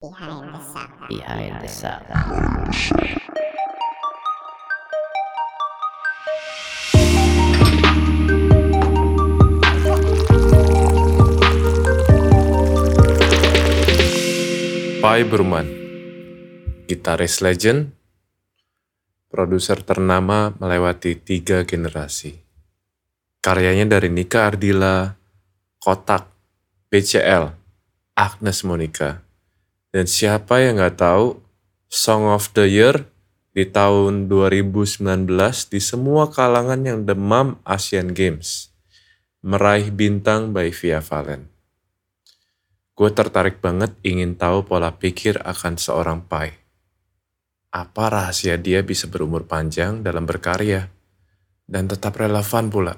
Behind the Sound. Behind the Sound. Pai Burman, gitaris legend, produser ternama melewati tiga generasi. Karyanya dari Nika Ardila, Kotak, BCL, Agnes Monica, dan siapa yang nggak tahu Song of the Year di tahun 2019 di semua kalangan yang demam Asian Games, meraih bintang by Via Valen. Gue tertarik banget ingin tahu pola pikir akan seorang Pai. Apa rahasia dia bisa berumur panjang dalam berkarya dan tetap relevan pula?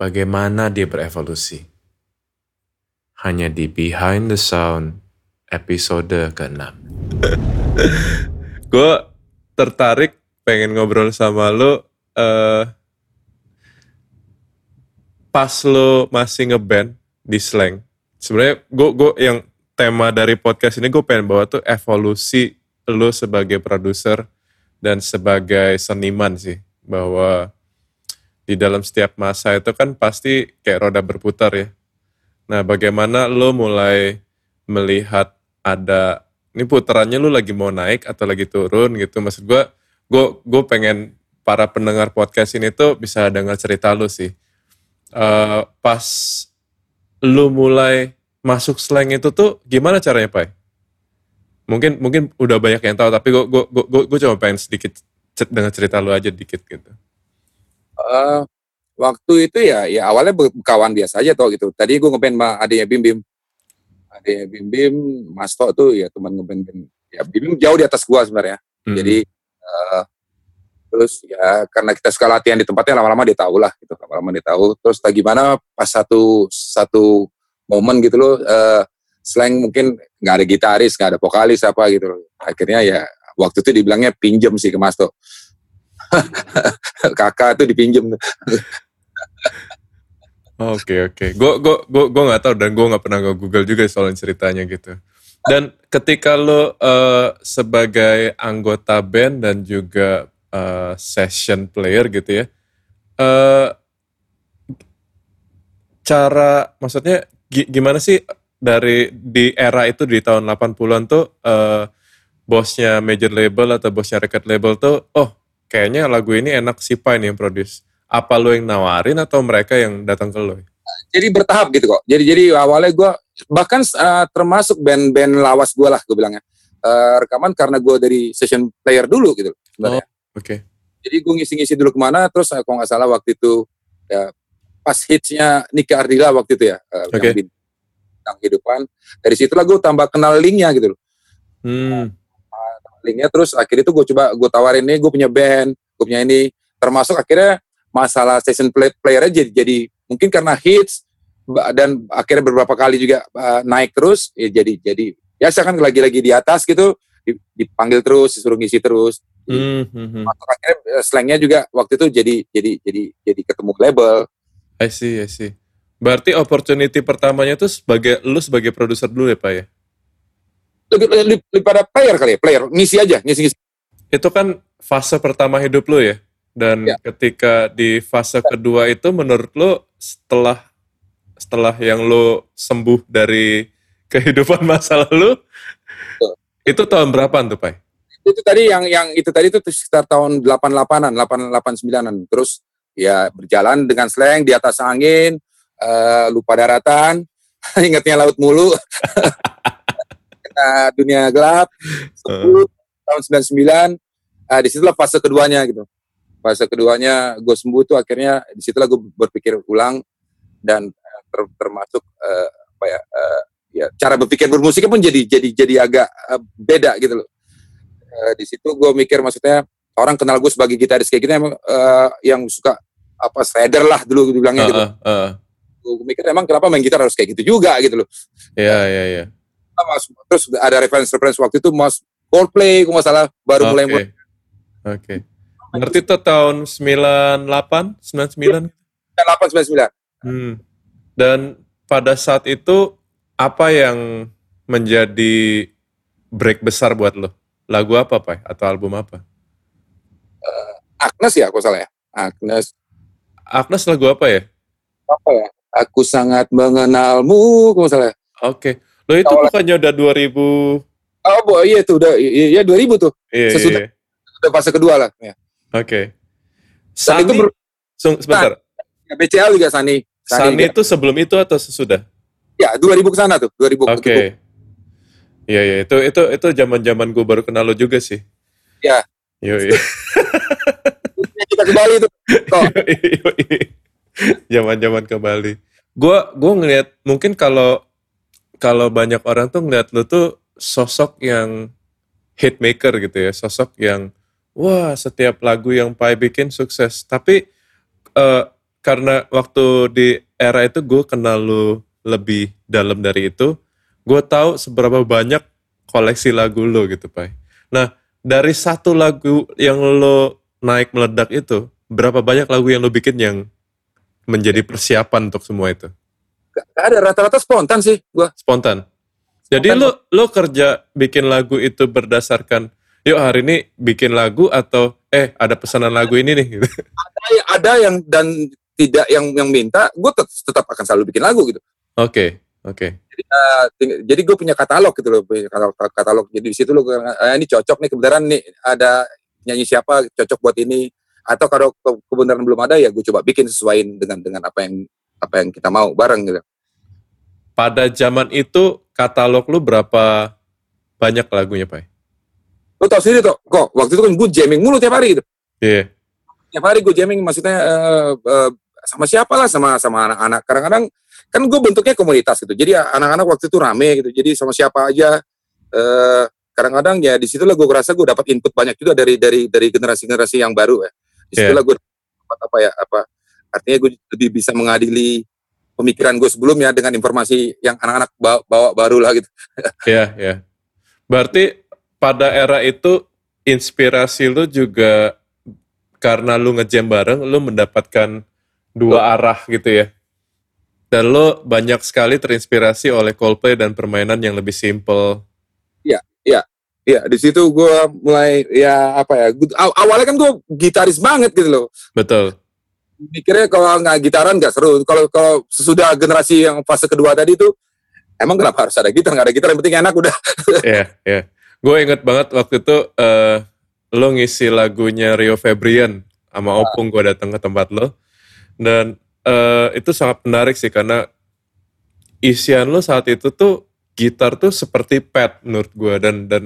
Bagaimana dia berevolusi? Hanya di Behind the Sound episode ke-6. Gue tertarik pengen ngobrol sama lo eh pas lo masih ngeband di slang sebenarnya gue gue yang tema dari podcast ini gue pengen bawa tuh evolusi lo sebagai produser dan sebagai seniman sih bahwa di dalam setiap masa itu kan pasti kayak roda berputar ya. Nah bagaimana lo mulai melihat ada ini putarannya lo lagi mau naik atau lagi turun gitu maksud gue gue gue pengen para pendengar podcast ini tuh bisa dengar cerita lo sih. Eh, pas lu mulai masuk slang itu tuh gimana caranya Pak? Mungkin mungkin udah banyak yang tahu tapi gue gue gue gue cuma pengen sedikit dengar cerita lu aja dikit gitu. Eh, waktu itu ya ya awalnya kawan biasa aja toh gitu. Tadi gue ngeband sama adiknya Bim Bim. Adiknya Bim Bim, Mas Tok tuh ya teman ngeband Bim. Ya Bim Bim jauh di atas gua sebenarnya. Hmm. Jadi eh, terus ya karena kita suka latihan di tempatnya lama-lama dia tahu lah gitu. Lama-lama dia tahu. Terus tak gimana pas satu satu momen gitu loh eh, slang mungkin nggak ada gitaris, nggak ada vokalis apa gitu. loh. Akhirnya ya waktu itu dibilangnya pinjem sih ke Mas Tok. Kakak tuh dipinjem. Oke oke, gue gue gue gue nggak tahu dan gue nggak pernah nge Google juga soal ceritanya gitu. Dan ketika lo eh, sebagai anggota band dan juga eh, session player gitu ya, eh cara maksudnya gi- gimana sih dari di era itu di tahun 80-an tuh eh, bosnya major label atau bosnya record label tuh, oh kayaknya lagu ini enak si Pai nih yang produce. Apa lo yang nawarin atau mereka yang datang ke lo? jadi bertahap gitu kok. Jadi jadi awalnya gue bahkan eh, termasuk band-band lawas gue lah gue bilangnya Eh, rekaman karena gue dari session player dulu gitu sebenarnya. Oke. Jadi gue ngisi-ngisi dulu ke mana terus eh, kalau nggak salah waktu itu ya pas hitsnya Nika Ardila waktu itu ya eh, Oke. yang bintang kehidupan. Dari situlah gue tambah kenal linknya gitu loh. Hmm. linknya terus akhirnya itu gue coba gue tawarin nih gue punya band gue punya ini termasuk akhirnya masalah session play, playernya jadi jadi mungkin karena hits dan akhirnya beberapa kali juga uh, naik terus ya jadi jadi ya saya kan lagi-lagi di atas gitu di- dipanggil terus disuruh ngisi terus Hmm, hmm, hmm. Akhirnya eh, slangnya juga waktu itu jadi jadi jadi jadi ketemu label I see, I see. Berarti opportunity pertamanya tuh sebagai lu sebagai produser dulu ya Pak ya? lebih, lebih, lebih pada player kali ya player ngisi aja ngisi ngisi Itu kan fase pertama hidup lu ya? Dan Ya. ketika di fase kedua itu menurut lu setelah setelah yang lu sembuh dari kehidupan masa lalu, Betul. itu tahun berapa tuh Pak? itu tadi yang yang itu tadi itu sekitar tahun 88-an, 889-an. Terus ya berjalan dengan slang di atas angin, eh, lupa daratan, ingatnya laut mulu. Kena dunia gelap. Sembuh tahun 99. Nah, di situlah fase keduanya gitu. Fase keduanya gue sembuh tuh akhirnya di situlah gue berpikir ulang dan eh, ter- termasuk eh, apa ya eh, ya cara berpikir bermusiknya pun jadi jadi jadi agak eh, beda gitu loh eh, di situ gue mikir maksudnya orang kenal gue sebagai gitaris kayak gitu emang eh, yang suka apa shredder lah dulu dibilangnya gitu. Heeh, heeh. Gue mikir emang kenapa main gitar harus kayak gitu juga gitu loh. Iya, iya, iya. Nah, Mas- Terus ada reference-reference waktu itu Mas Coldplay, gue nggak salah baru mulai Oke. mulai Oke. Berarti itu tahun 98, 99? 899. Hmm. Dan pada saat itu apa yang menjadi break besar buat lo? Lagu apa, Pak? Atau album apa? Agnes ya aku salah ya. Agnes Agnes lagu apa ya? apa ya? Aku sangat mengenalmu, kalau salah. ya. Oke. Lo itu Awalnya- bukannya udah 2000... Oh, iya itu udah iya 2000 tuh. Iya, Sesudah- iya. Udah fase kedua lah. Ya. Oke. Dan Sani, itu ber- sung- sebentar. BCL juga Sani. Sani itu sebelum itu atau sesudah? Ya, 2000 ke sana tuh, 2000 Oke. ke Iya, iya. Itu itu itu zaman-zaman gue baru kenal lo juga sih. Ya. Yo, iya. Kita ke Bali tuh. Kok Zaman-zaman ke Bali. Gua gua ngelihat mungkin kalau kalau banyak orang tuh ngeliat lu tuh sosok yang hitmaker gitu ya, sosok yang wah setiap lagu yang Pai bikin sukses. Tapi eh, karena waktu di era itu gue kenal lu lebih dalam dari itu, gue tahu seberapa banyak koleksi lagu lo gitu Pai. Nah dari satu lagu yang lo naik meledak itu, berapa banyak lagu yang lo bikin yang menjadi persiapan untuk semua itu? Gak ada rata-rata spontan sih gua. Spontan. Jadi Spontan. lo lo kerja bikin lagu itu berdasarkan yuk hari ini bikin lagu atau eh ada pesanan lagu ini nih gitu. Ada- Ada yang dan tidak yang yang minta, gue tetap akan selalu bikin lagu gitu. Oke, oke. Eh, ting- jadi gue punya katalog gitu loh, punya katalog, katalog. Jadi di situ lo eh, ini cocok nih kebenaran nih ada nyanyi siapa cocok buat ini. Atau kalau ke- kebenaran belum ada ya gue coba bikin sesuai dengan dengan apa yang apa yang kita mau bareng gitu. Pada zaman itu katalog lu berapa banyak lagunya, Pak? Lo tau sendiri tuh, kok waktu itu kan gue jamming mulu tiap hari gitu. Iya. Tiap hari gue jamming maksudnya eh, eh, sama siapa lah sama sama anak-anak. Kadang-kadang kan gue bentuknya komunitas gitu. Jadi anak-anak waktu itu rame gitu. Jadi sama siapa aja. eh kadang-kadang ya di situ lah gue ngerasa gue dapat input banyak juga dari dari dari generasi-generasi yang baru ya. Di situ lah gue dapat apa ya apa artinya gue lebih bisa mengadili pemikiran gue sebelumnya dengan informasi yang anak-anak bawa, bawa baru lah gitu. Iya, iya. Berarti pada era itu inspirasi lu juga karena lu ngejam bareng, lu mendapatkan dua arah gitu ya. Dan lu banyak sekali terinspirasi oleh Coldplay dan permainan yang lebih simple. Ya di situ gue mulai ya apa ya gua- aw- awalnya kan gue gitaris banget gitu loh. Betul. mikirnya kalau nggak gitaran nggak seru. Kalau kalau sesudah generasi yang fase kedua tadi itu emang kenapa harus ada gitar? Nggak ada gitar yang penting enak udah. Iya, iya. Gue inget banget waktu itu eh lo ngisi lagunya Rio Febrian sama Opung gue datang ke tempat lo. Dan eh itu sangat menarik sih karena isian lo saat itu tuh gitar tuh seperti pet menurut gue dan dan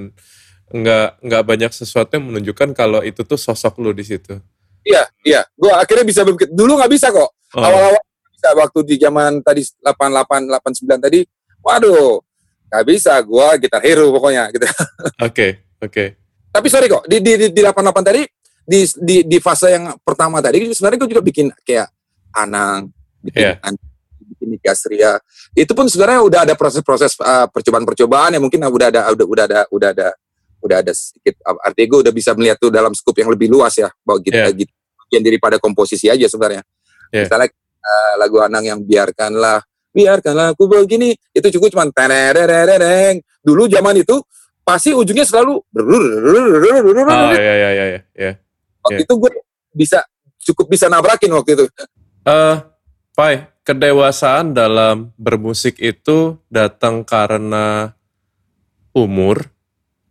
nggak nggak banyak sesuatu yang menunjukkan kalau itu tuh sosok lo di situ. Iya iya. Gue akhirnya bisa berpikir dulu nggak bisa kok. Oh, Awal-awal bisa waktu di zaman tadi 88 89 tadi. Waduh nggak bisa. Gue gitar hero pokoknya gitu. Oke, oke. Tapi sorry kok di di di, di 88 tadi di, di di fase yang pertama tadi sebenarnya gue juga bikin kayak Anang, bikin Iya. An- bikin Niki Astria. Itu pun sebenarnya udah ada proses-proses uh, percobaan-percobaan yang mungkin udah ada udah udah ada udah ada udah ada sedikit uh, artinya gue udah bisa melihat tuh dalam skup yang lebih luas ya bahwa gitu, Iya. gitu bagian daripada komposisi aja sebenarnya. Iya. Misalnya uh, lagu Anang yang biarkanlah biarkanlah aku begini itu cukup cuman terererereng. Dulu zaman itu pasti ujungnya selalu Oh iya iya iya iya. waktu itu gue bisa cukup bisa nabrakin waktu itu. Eh, Pai, kedewasaan dalam bermusik itu datang karena umur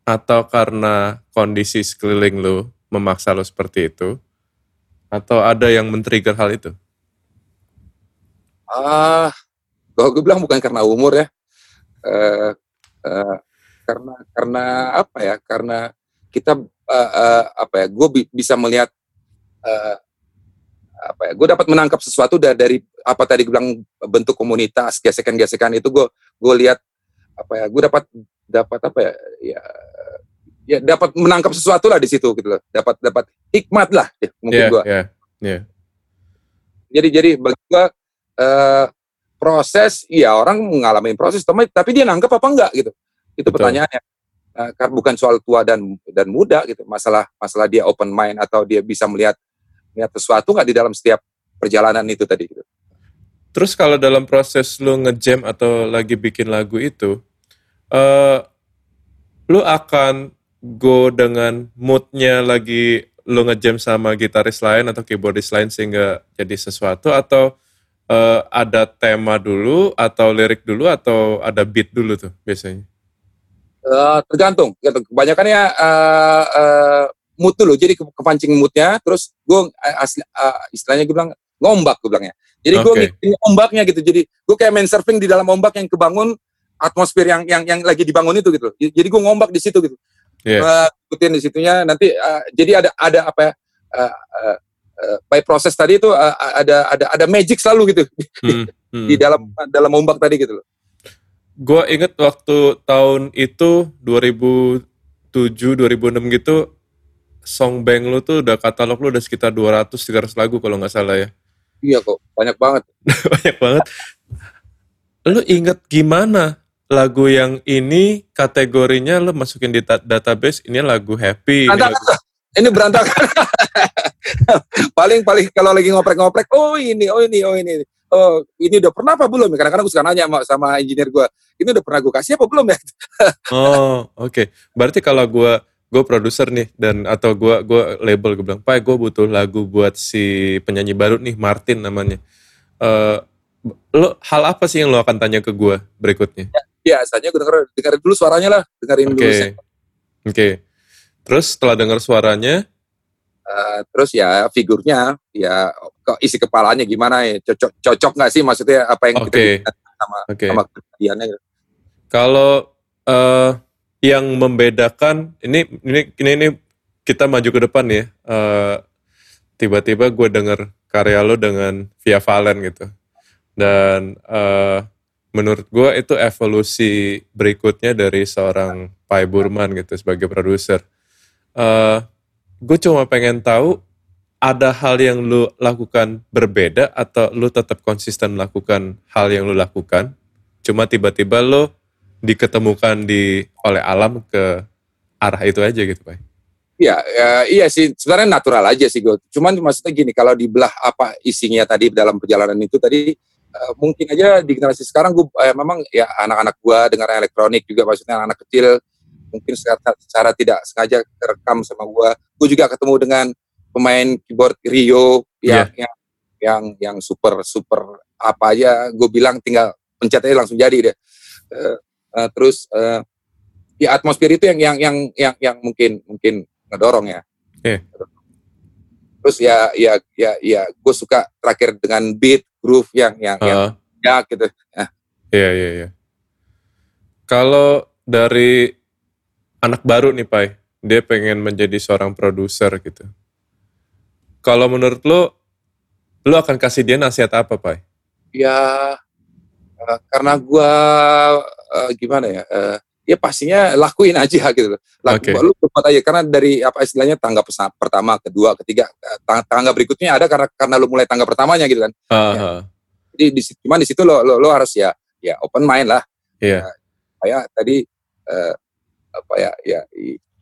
atau karena kondisi sekeliling lu memaksa lu seperti itu? Atau ada yang men-trigger hal itu? Ah, kalau gue bilang bukan karena umur ya, eh eh, karena karena apa ya? Karena kita eh, eh, apa ya? Gue bi- bisa melihat eh, apa ya? Gue dapat menangkap sesuatu da- dari apa tadi gue bilang bentuk komunitas, gesekan-gesekan itu gue gue lihat apa ya? Gue dapat dapat apa ya? Ya ya dapat menangkap sesuatu lah di situ gitu loh. Dapat dapat hikmat lah ya, mungkin Iya, gue. iya. jadi jadi bagi gua eh, proses iya orang mengalami proses tapi tapi dia nangkep apa enggak gitu itu Betul. pertanyaannya karena bukan soal tua dan dan muda gitu masalah masalah dia open mind atau dia bisa melihat melihat sesuatu nggak di dalam setiap perjalanan itu tadi gitu. Terus kalau dalam proses lu ngejam atau lagi bikin lagu itu, eh lu akan go dengan moodnya lagi lu ngejam sama gitaris lain atau keyboardis lain sehingga jadi sesuatu atau eh, ada tema dulu atau lirik dulu atau ada beat dulu tuh biasanya? Eh, tergantung, gitu. kebanyakan ya eh, eh, mood dulu. Jadi ke- kepancing moodnya, terus gue asli eh, istilahnya gue bilang ngombak gue bilangnya. Jadi gue Oke. ngikutin ombaknya gitu. Jadi gue kayak main surfing di dalam ombak yang kebangun atmosfer yang yang yang lagi dibangun itu gitu. Jadi gue ngombak di situ gitu. Iya. Eh, ikutin di situnya nanti eh, jadi ada ada apa ya? eh, eh, eh, by proses tadi itu eh, ada ada ada magic selalu gitu Hmm, hmm. di dalam dalam ombak tadi gitu loh. Gue inget waktu tahun itu 2007 2006 gitu Songbank lu tuh udah katalog lu udah sekitar 200 300 lagu kalau nggak salah ya. Iya kok banyak banget. Banyak banget. Lu inget gimana lagu yang ini kategorinya lu masukin di ta- database ini lagu happy. Ini lagu. Ini berantakan. paling paling kalau lagi ngoprek-ngoprek, oh ini, oh ini, oh ini. Oh, ini udah pernah apa belum? Kadang-kadang gue suka nanya sama, sama engineer gue, ini udah pernah gue kasih apa belum ya? oh, oke. Berarti kalau gua gue produser nih dan atau gua gua label gue bilang, "Pak, gue butuh lagu buat si penyanyi baru nih, Martin namanya." Eh lo hal apa sih yang lo akan tanya ke gua berikutnya? Biasanya gue denger, dengerin dulu suaranya lah, dengerin Oke. dulu. sih. Oke. Terus setelah dengar suaranya, Eh, terus ya figurnya, ya kok isi kepalanya gimana ya, cocok cocok nggak sih maksudnya apa yang kita Oke. bikin sama oke. sama kejadiannya gitu. Kalau eh yang membedakan ini ini ini, ini kita maju ke depan ya. Eh, tiba-tiba gue denger karya lo dengan Via Valen gitu. Dan eh, menurut gue itu evolusi berikutnya dari seorang Pai Burman gitu sebagai produser. Eh gue cuma pengen tahu ada hal yang lu lakukan berbeda atau lu tetap konsisten melakukan hal yang lu lakukan? Cuma tiba-tiba lo diketemukan di oleh alam ke arah itu aja gitu pak. Iya, ya, iya sih. Sebenarnya natural aja sih gue. Cuman maksudnya gini, kalau dibelah apa isinya tadi dalam perjalanan itu tadi eh, mungkin aja di generasi sekarang gue eh, memang ya anak-anak gue dengar elektronik juga maksudnya anak kecil mungkin secara, secara tidak sengaja terekam sama gue. Gue juga ketemu dengan pemain keyboard Rio yang yang yang yang super super apa aja gue bilang tinggal pencet aja langsung jadi deh. Eh, eh, terus eh, ya atmosfer itu yang yang yang yang yang mungkin mungkin ngedorong ya. Iya. Terus ya ya ya ya gue suka terakhir dengan beat groove yang yang yang Heeh. ya gitu. Iya iya iya. Kalau dari anak baru nih Pai, dia pengen menjadi seorang produser gitu. Kalau menurut lo, lo akan kasih dia nasihat apa Pai? Ya eh, karena gua eh, gimana ya? eh, ya pastinya lakuin aja gitu loh. Laku, Oke. Lu buat aja karena dari apa istilahnya tangga pertama, kedua, ketiga, tang- tangga berikutnya ada karena karena lu mulai tangga pertamanya gitu kan. Haha. Jadi di situ- cuman di situ lo, lo lo harus ya ya open mind lah. Iya. Kayak tadi eh, apa ya ya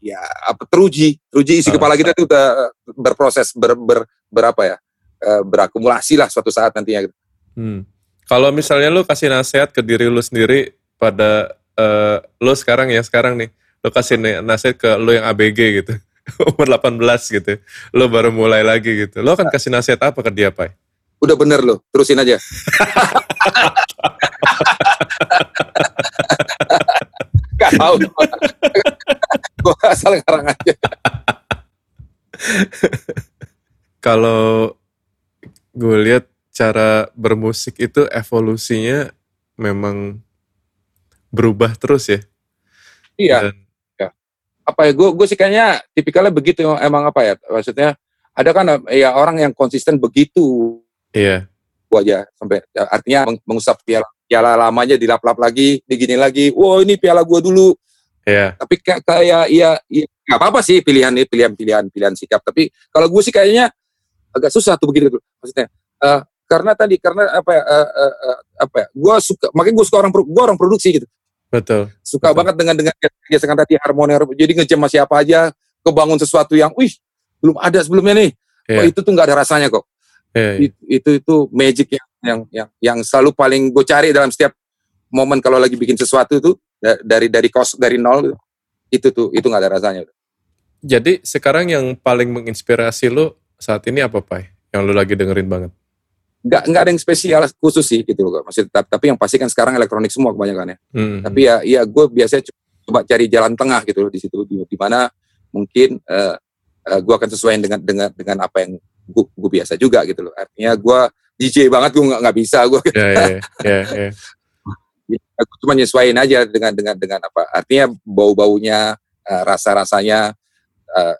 ya apa teruji, teruji isi Ah. kepala kita itu udah eh, berproses ber, ber berapa ya? eh, berakumulasi lah suatu saat nantinya gitu. Hmm. Kalau misalnya lo kasih nasihat ke diri lo sendiri pada eh, lo sekarang ya sekarang nih, lo kasih nasihat ke lo yang ABG gitu, umur 18 gitu, lo baru mulai lagi gitu, lo akan kasih nasihat apa ke dia Pai? Udah bener lo, terusin aja. Gak tau. Gue asal ngarang aja. Kalau gue lihat cara bermusik itu evolusinya memang berubah terus ya. Iya. Dan- Apa ya? Gue gue sih kayaknya tipikalnya begitu. Emang apa ya? Maksudnya ada kan ya orang yang konsisten begitu iya. gua aja sampai ya, artinya meng- mengusap piala piala lamanya dilap-lap lagi, digini lagi. Wah ini piala gua dulu. Iya. Tapi kayak kayak ya, ya nggak apa-apa sih pilihan ini pilihan pilihan pilihan sikap. Tapi kalau gue sih kayaknya agak susah tuh begitu maksudnya. Eh, karena tadi karena apa ya? eh, eh, apa ya? Gue suka makanya gue suka orang gua orang produksi gitu. Betul. Suka Betul. banget dengan dengan gesekan tadi harmoni. Jadi ngejam siapa aja, kebangun sesuatu yang, wih belum ada sebelumnya nih. Oh, Iya. itu tuh nggak ada rasanya kok. Iya. iya. It- itu itu magic yang yang yang yang selalu paling gue cari dalam setiap momen kalau lagi bikin sesuatu Da- dari dari kos dari nol itu tuh itu nggak ada rasanya Jadi sekarang yang paling menginspirasi lu saat ini apa, Pai? Yang lu lagi dengerin banget? nggak nggak ada yang spesial khusus sih gitu loh masih tetap tapi yang pasti kan sekarang elektronik semua kebanyakan ya Hmm. tapi ya ya gue biasanya co- coba cari jalan tengah gitu loh di situ di, di mana mungkin eh gue akan sesuai dengan dengan dengan apa yang gue biasa juga gitu loh artinya gue DJ banget gue nggak bisa gue ya, ya, ya, ya. aku cuma nyesuaiin aja dengan dengan dengan apa artinya bau baunya rasa rasanya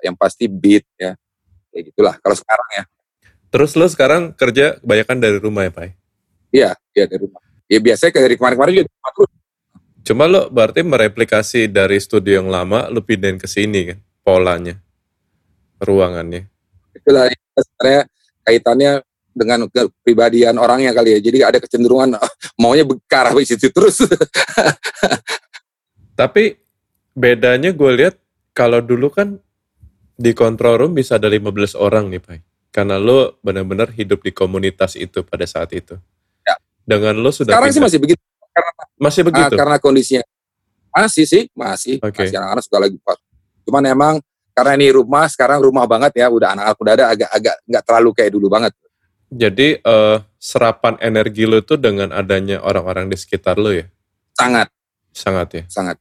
yang pasti beat ya kayak gitulah kalau sekarang ya Terus lu sekarang kerja kebanyakan dari rumah ya, Pai? iya iya dari rumah ya biasanya dari kemarin-kemarin juga di rumah terus. Cuma lo berarti mereplikasi dari studio yang lama, lu pindahin ke sini kan, polanya, ruangannya. itulah sebenarnya kaitannya dengan kepribadian orangnya kali ya jadi ada kecenderungan maunya ke arah situ terus Tapi bedanya gue lihat kalau dulu kan di control room bisa ada 15 orang nih, Pai. Karena lo benar-benar hidup di komunitas itu pada saat itu. Ya. Dengan lo sudah sekarang sih masih begitu masih Ah, begitu. karena kondisinya masih sih masih Oke. masih anak-anak suka lagi cuman emang karena ini rumah sekarang rumah banget ya udah anak-anak udah ada agak-agak nggak terlalu kayak dulu banget Jadi eh, serapan energi lo itu dengan adanya orang-orang di sekitar lo ya, sangat sangat ya. sangat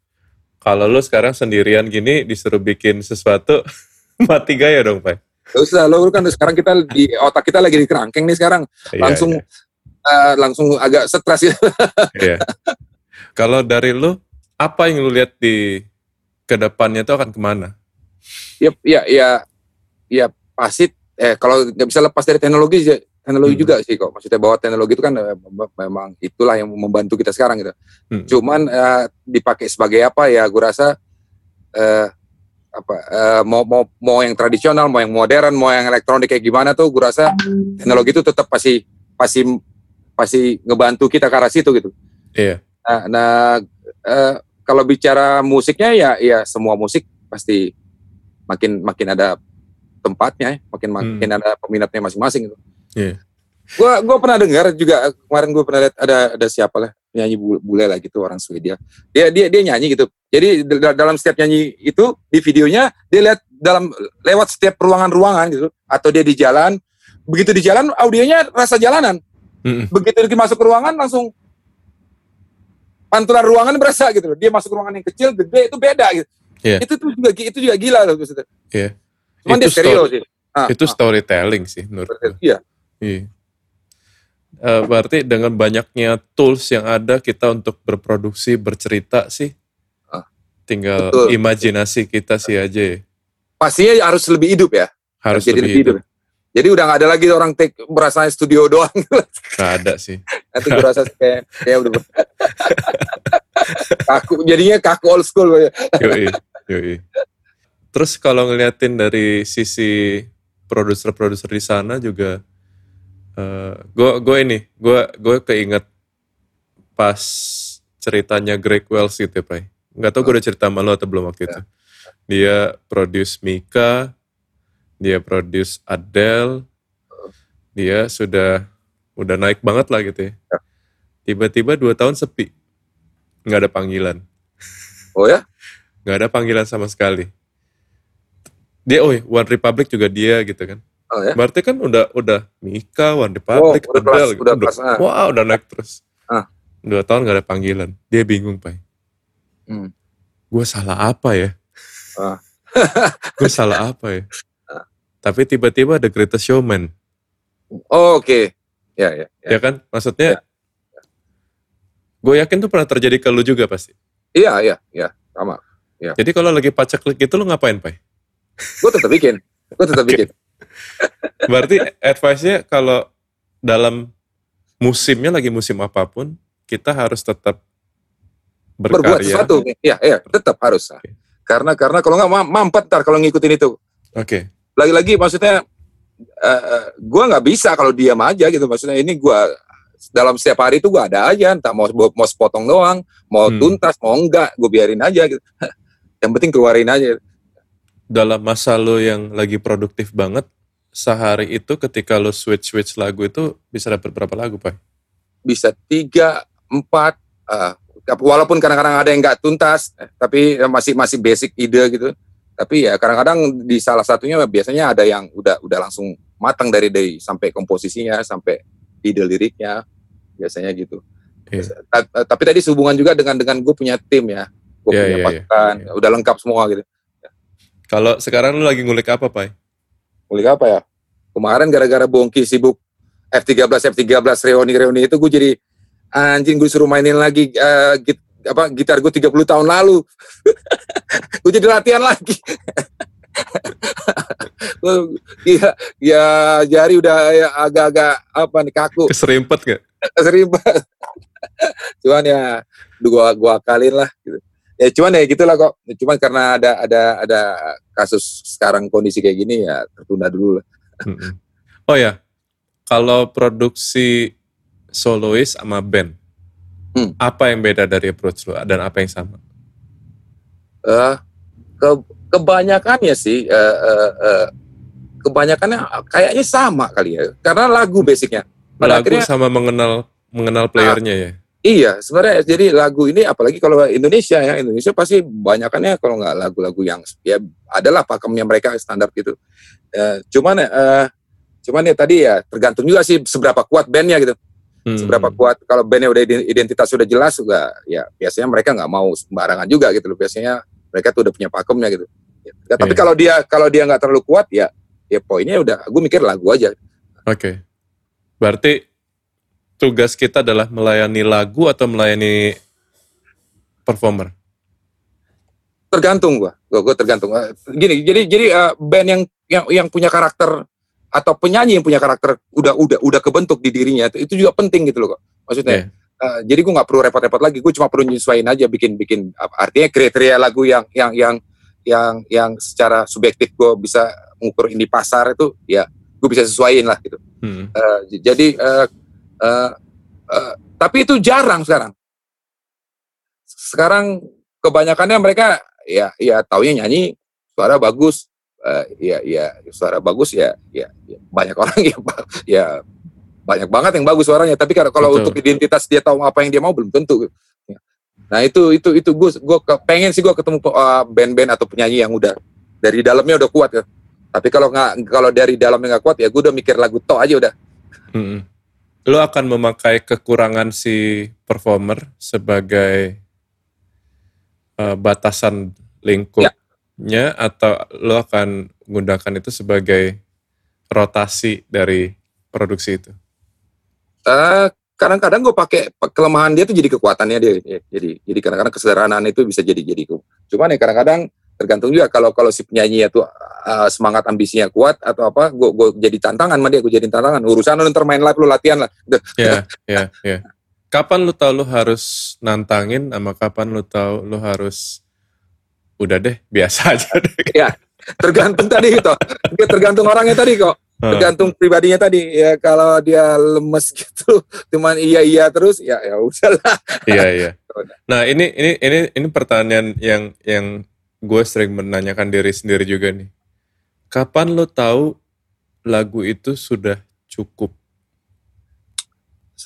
Kalau lo sekarang sendirian gini disuruh bikin sesuatu, mati gaya dong, Pai. terus lo kan sekarang kita di otak kita lagi di kerangkeng nih sekarang Iya, langsung iya. eh, langsung agak stres ya Iya. Kalau dari lu, apa yang lu lihat di ke depannya itu akan ke mana? ya ya ya ya pasti eh kalau nggak bisa lepas dari teknologi teknologi Hmm. juga sih kok maksudnya bahwa teknologi itu kan eh, mem- memang itulah yang membantu kita sekarang gitu Hmm. cuman eh, dipakai sebagai apa ya gue rasa eh, apa eh, mau mau mau yang tradisional mau yang modern mau yang elektronik kayak gimana tuh gue rasa teknologi itu tetap pasti pasti pasti ngebantu kita ke arah situ gitu Iya. nah, nah eh, kalau bicara musiknya ya ya semua musik pasti makin makin ada tempatnya ya, makin makin ada peminatnya masing-masing gitu. Iya. Gua gua pernah dengar juga kemarin gua pernah lihat ada ada siapa lah nyanyi bu- bule lah gitu orang Swedia. Dia dia dia nyanyi gitu. Jadi dal- dalam setiap nyanyi itu di videonya dia lihat dalam lewat setiap ruangan-ruangan gitu atau dia di jalan begitu di jalan audionya rasa jalanan Mm-mm. begitu dia masuk ke ruangan langsung pantulan ruangan berasa gitu loh. Dia masuk ke ruangan yang kecil, gede itu beda gitu. Iya. Itu tuh juga itu juga gila loh maksudnya. Iya. Cuman Itu dia stereo sih. Ah, Itu ah, storytelling sih menurut gue. Iya. Iya. Eh, berarti dengan banyaknya tools yang ada kita untuk berproduksi, bercerita sih, Ah. tinggal Betul. imajinasi kita sih aja ya. Pastinya harus lebih hidup ya. Harus Jadi lebih hidup. Jadi udah nggak ada lagi orang take berasa studio doang. Nggak ada sih. Nanti gue rasa kayak kayak udah kaku jadinya kaku old school ya. Yoi, yoi. Terus kalau ngeliatin dari sisi produser-produser di sana juga, gue gue ini, gue gue keinget pas ceritanya Greg Wells gitu ya, Pak. Nggak tau gue udah cerita sama lo atau belum waktu itu. Dia produce Mika, dia produce Adele, dia sudah udah naik banget lah gitu ya. Tiba-tiba dua tahun sepi, nggak ada panggilan Oh ya? nggak ada panggilan sama sekali. Dia, oh One Republic juga dia gitu kan. Oh ya? Berarti kan udah udah Mika, One Oh, Republic, udah kelas, gitu. udah kelas. ah. Wah, udah naik terus. Ah. Dua tahun gak ada panggilan. Dia bingung, Pak. Hmm. Gue salah apa ya? Ah. Gue salah apa ya? Ah. Tapi tiba-tiba ada Greatest Showman. Oh, Oke. Ya ya. ya. Ya kan? Maksudnya, gue yakin tuh pernah terjadi ke lu juga pasti. Iya iya iya. Sama. Jadi kalau lagi pacak klik itu lu ngapain, Pak? Gue tetap bikin. Gue tetap Oke. bikin. Berarti advice-nya kalau dalam musimnya lagi musim apa pun, kita harus tetap berbuat berkarya. sesuatu. Iya, iya, tetap harus. Oke. Karena karena kalau nggak mam- mampet ntar kalau ngikutin itu. Oke. Lagi-lagi maksudnya eh gue nggak bisa kalau diam aja gitu. Maksudnya ini gue dalam setiap hari itu gue ada aja. Entah mau mau sepotong doang, mau Hmm. tuntas, mau enggak, gue biarin aja gitu. Yang penting keluarin aja. Dalam masa lo yang lagi produktif banget, sehari itu ketika lo switch-switch lagu itu bisa dapat berapa lagu, Pak? Bisa tiga, empat, ah, walaupun kadang-kadang ada yang nggak tuntas eh, tapi masih masih basic ide gitu tapi ya kadang-kadang di salah satunya biasanya ada yang udah udah langsung matang dari dari sampai komposisinya sampai ide liriknya biasanya gitu Iya. Ta- ta- tapi tadi sehubungan juga dengan dengan gue punya tim ya gue Iya, punya iya, iya. pasukan udah lengkap semua gitu Kalau sekarang lu lagi ngulik apa, Pai? Ngulik apa ya? Kemarin gara-gara Bongki sibuk F13 F13 reuni reuni itu gue jadi anjing gue suruh mainin lagi eh, git- apa gitar gue 30 tahun lalu. gue jadi latihan lagi. Iya, ya jari udah ya, agak-agak apa nih kaku, Keserimpet gak? seribet. cuman ya gua gua akalin lah gitu. Ya cuman ya gitulah kok. Cuman karena ada ada ada kasus sekarang kondisi kayak gini ya tertunda dulu lah. Oh ya, kalau produksi solois sama band, Hmm. apa yang beda dari approach lu dan apa yang sama? Eh, ke kebanyakannya sih eh, eh, eh, kebanyakannya kayaknya sama kali ya karena lagu basicnya pada Lagu akhirnya sama mengenal mengenal playernya ya. Iya sebenarnya jadi lagu ini apalagi kalau Indonesia ya Indonesia pasti banyakannya kalau nggak lagu-lagu yang ya adalah pakemnya mereka standar gitu Eh, cuman eh, cuman ya tadi ya tergantung juga sih seberapa kuat bandnya gitu Hmm. seberapa kuat kalau bandnya udah ident- identitas sudah jelas juga ya biasanya mereka nggak mau sembarangan juga gitu loh biasanya mereka tuh udah punya pakemnya gitu Ya, tapi Iya. kalau dia kalau dia nggak terlalu kuat ya ya poinnya udah gue mikir lagu aja Oke. Berarti tugas kita adalah melayani lagu atau melayani performer? tergantung gua. Gua, gua tergantung. Eh, gini jadi jadi eh, band yang yang yang punya karakter atau penyanyi yang punya karakter udah udah udah kebentuk di dirinya itu, itu juga penting gitu loh kok. Maksudnya Eh, jadi gue nggak perlu repot-repot lagi. Gue cuma perlu nyesuaiin aja bikin bikin apa, artinya kriteria lagu yang yang yang yang yang secara subjektif gue bisa mengukur ini pasar itu ya gue bisa sesuaiin lah gitu. Hmm. J- jadi eh, eh, eh, tapi itu jarang sekarang. Sekarang kebanyakannya mereka ya ya taunya nyanyi suara bagus. Eh, ya ya suara bagus ya ya, ya banyak orang ya ya banyak banget yang bagus suaranya. Tapi kalau kalau untuk identitas dia tahu apa yang dia mau belum tentu. Nah itu itu itu gue gue pengen sih gue ketemu eh, band-band atau penyanyi yang udah dari dalamnya udah kuat ya. Tapi kalau nggak kalau dari dalamnya nggak kuat ya gue udah mikir lagu to aja udah. Mm-mm. Lo akan memakai kekurangan si performer sebagai eh, batasan lingkupnya atau lo akan menggunakan itu sebagai rotasi dari produksi itu? Eh, kadang-kadang gue pakai kelemahan dia tuh jadi kekuatannya dia Ya, jadi jadi kadang-kadang kesederhanaan itu bisa jadi jadi cuman ya kadang-kadang tergantung juga kalau kalau si penyanyi itu eh, semangat ambisinya kuat atau apa gue gue jadi tantangan sama dia gue jadi tantangan urusan lu ntar main live lu latihan lah. Ya, ya, ya. Kapan lu tahu lu harus nantangin sama kapan lu tahu lu harus udah deh biasa aja deh. tergantung tadi gitu tergantung orangnya tadi kok tergantung pribadinya tadi ya kalau dia lemes gitu cuman iya iya terus ya ya udahlah Iya iya. Nah ini ini ini ini pertanyaan yang yang gue sering menanyakan diri sendiri juga nih. Kapan lo tahu lagu itu sudah cukup?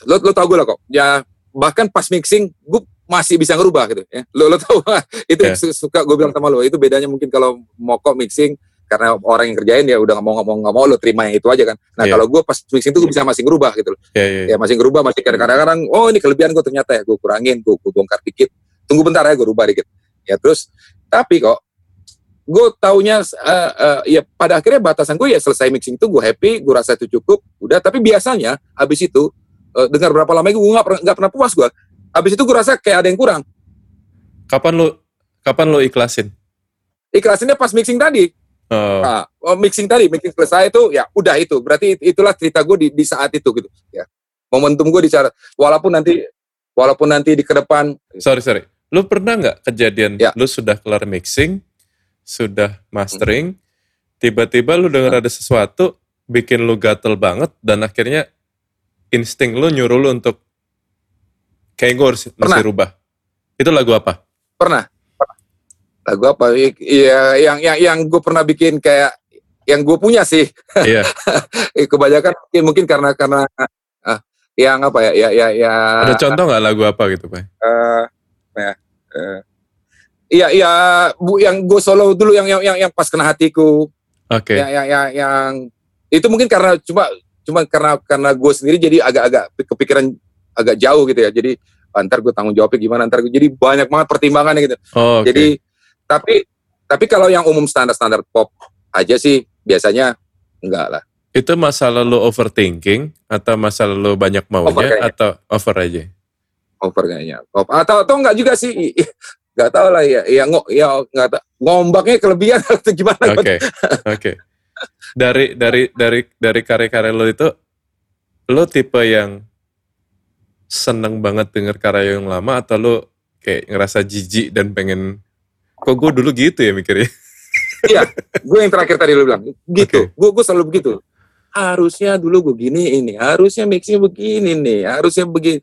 lo lo tau gue lah kok ya bahkan pas mixing gue masih bisa ngerubah gitu ya lo lo tau itu su- suka gue bilang sama lo itu bedanya mungkin kalau mau kok mixing karena orang yang kerjain ya udah nggak mau nggak mau lo terima yang itu aja kan nah Iya. kalau gue pas mixing tuh gue bisa masih ngerubah gitu loh Ya ya. ya masih ngerubah masih kadang-kadang oh ini kelebihan gue ternyata ya gue kurangin gue gue bongkar dikit tunggu bentar ya gue rubah dikit ya terus tapi kok gue taunya eh, eh, ya pada akhirnya batasan gue ya selesai mixing itu gue happy gue rasa itu cukup udah. Tapi biasanya habis itu eh, dengar berapa lama gue nggak pernah nggak pernah puas gue habis itu gue rasa kayak ada yang kurang. Kapan lo kapan lo ikhlasin? ikhlasinnya pas mixing tadi. Oh, Nah, oh, mixing tadi mixing selesai itu ya udah itu. Berarti it- itulah cerita gue di, di saat itu gitu ya. Momentum gue di cara walaupun nanti walaupun nanti di ke depan. Sorry sorry. Lo pernah nggak kejadian Ya. lo sudah kelar mixing, sudah mastering, tiba-tiba lo dengar ada sesuatu bikin lo gatel banget dan akhirnya insting lo nyuruh lo untuk kayak gue harus mesti Pernah. rubah. Itu lagu apa? pernah lagu apa iya yang yang yang gue pernah bikin kayak yang gue punya sih Iya. Eh, kebanyakan mungkin, mungkin karena karena ah, yang apa ya ya ya ya Ada contoh nggak lagu apa gitu, Pak? eh, ya. Eh, Iya iya bu yang gue solo dulu yang yang yang, yang pas kena hatiku Oke. yang, yang yang yang itu mungkin karena cuma cuma karena karena gue sendiri jadi agak-agak kepikiran agak jauh gitu ya jadi ah, ntar gue tanggung jawabnya gimana ntar gue jadi banyak banget pertimbangannya gitu Oh, oke. jadi tapi tapi kalau yang umum standar-standar pop aja sih biasanya enggak lah itu masalah lo overthinking atau masalah lo banyak Over maunya kayaknya. atau over aja? Over kayaknya. Atau atau enggak juga sih? Nggak tahu lah ya ya ngo ya nggak tahu ngombaknya kelebihan atau gimana? Oke, oke. Dari dari dari dari karya-karya lo itu, lo tipe yang seneng banget denger karya yang lama atau lo kayak ngerasa jijik dan pengen kok gue dulu gitu ya mikirnya? gue yang terakhir tadi lu bilang gitu. Gue gue selalu begitu. Harusnya dulu gue gini ini harusnya mixnya begini nih harusnya begini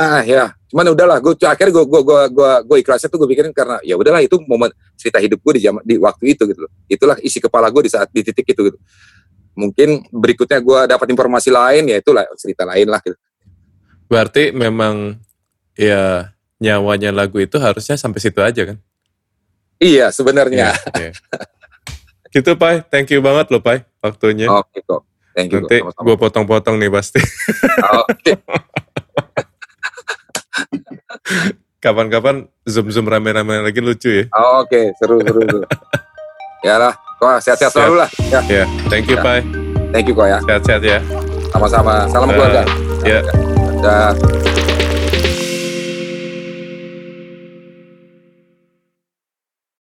ah ya cuman udahlah gue akhirnya gue gue gue gue gue ikhlasnya tuh gue pikirin karena ya udahlah itu momen cerita hidup gue di zaman di waktu itu gitu loh itulah isi kepala gue di saat di titik itu gitu mungkin berikutnya gue dapat informasi lain ya itulah cerita lain lah gitu. Berarti memang ya nyawanya lagu itu harusnya sampai situ aja kan? iya sebenarnya Iya. gitu Pai, thank you banget lo Pai waktunya. oke kok thank you Nanti gue potong-potong nih pasti. oke Kapan-kapan zoom-zoom rame-rame lagi lucu ya. oke seru seru seru ya lah wah sehat-sehat selalu lah ya Ya, thank you Ya. Pai. thank you kok ya Sehat-sehat ya. sama-sama salam keluarga Ya. Dah.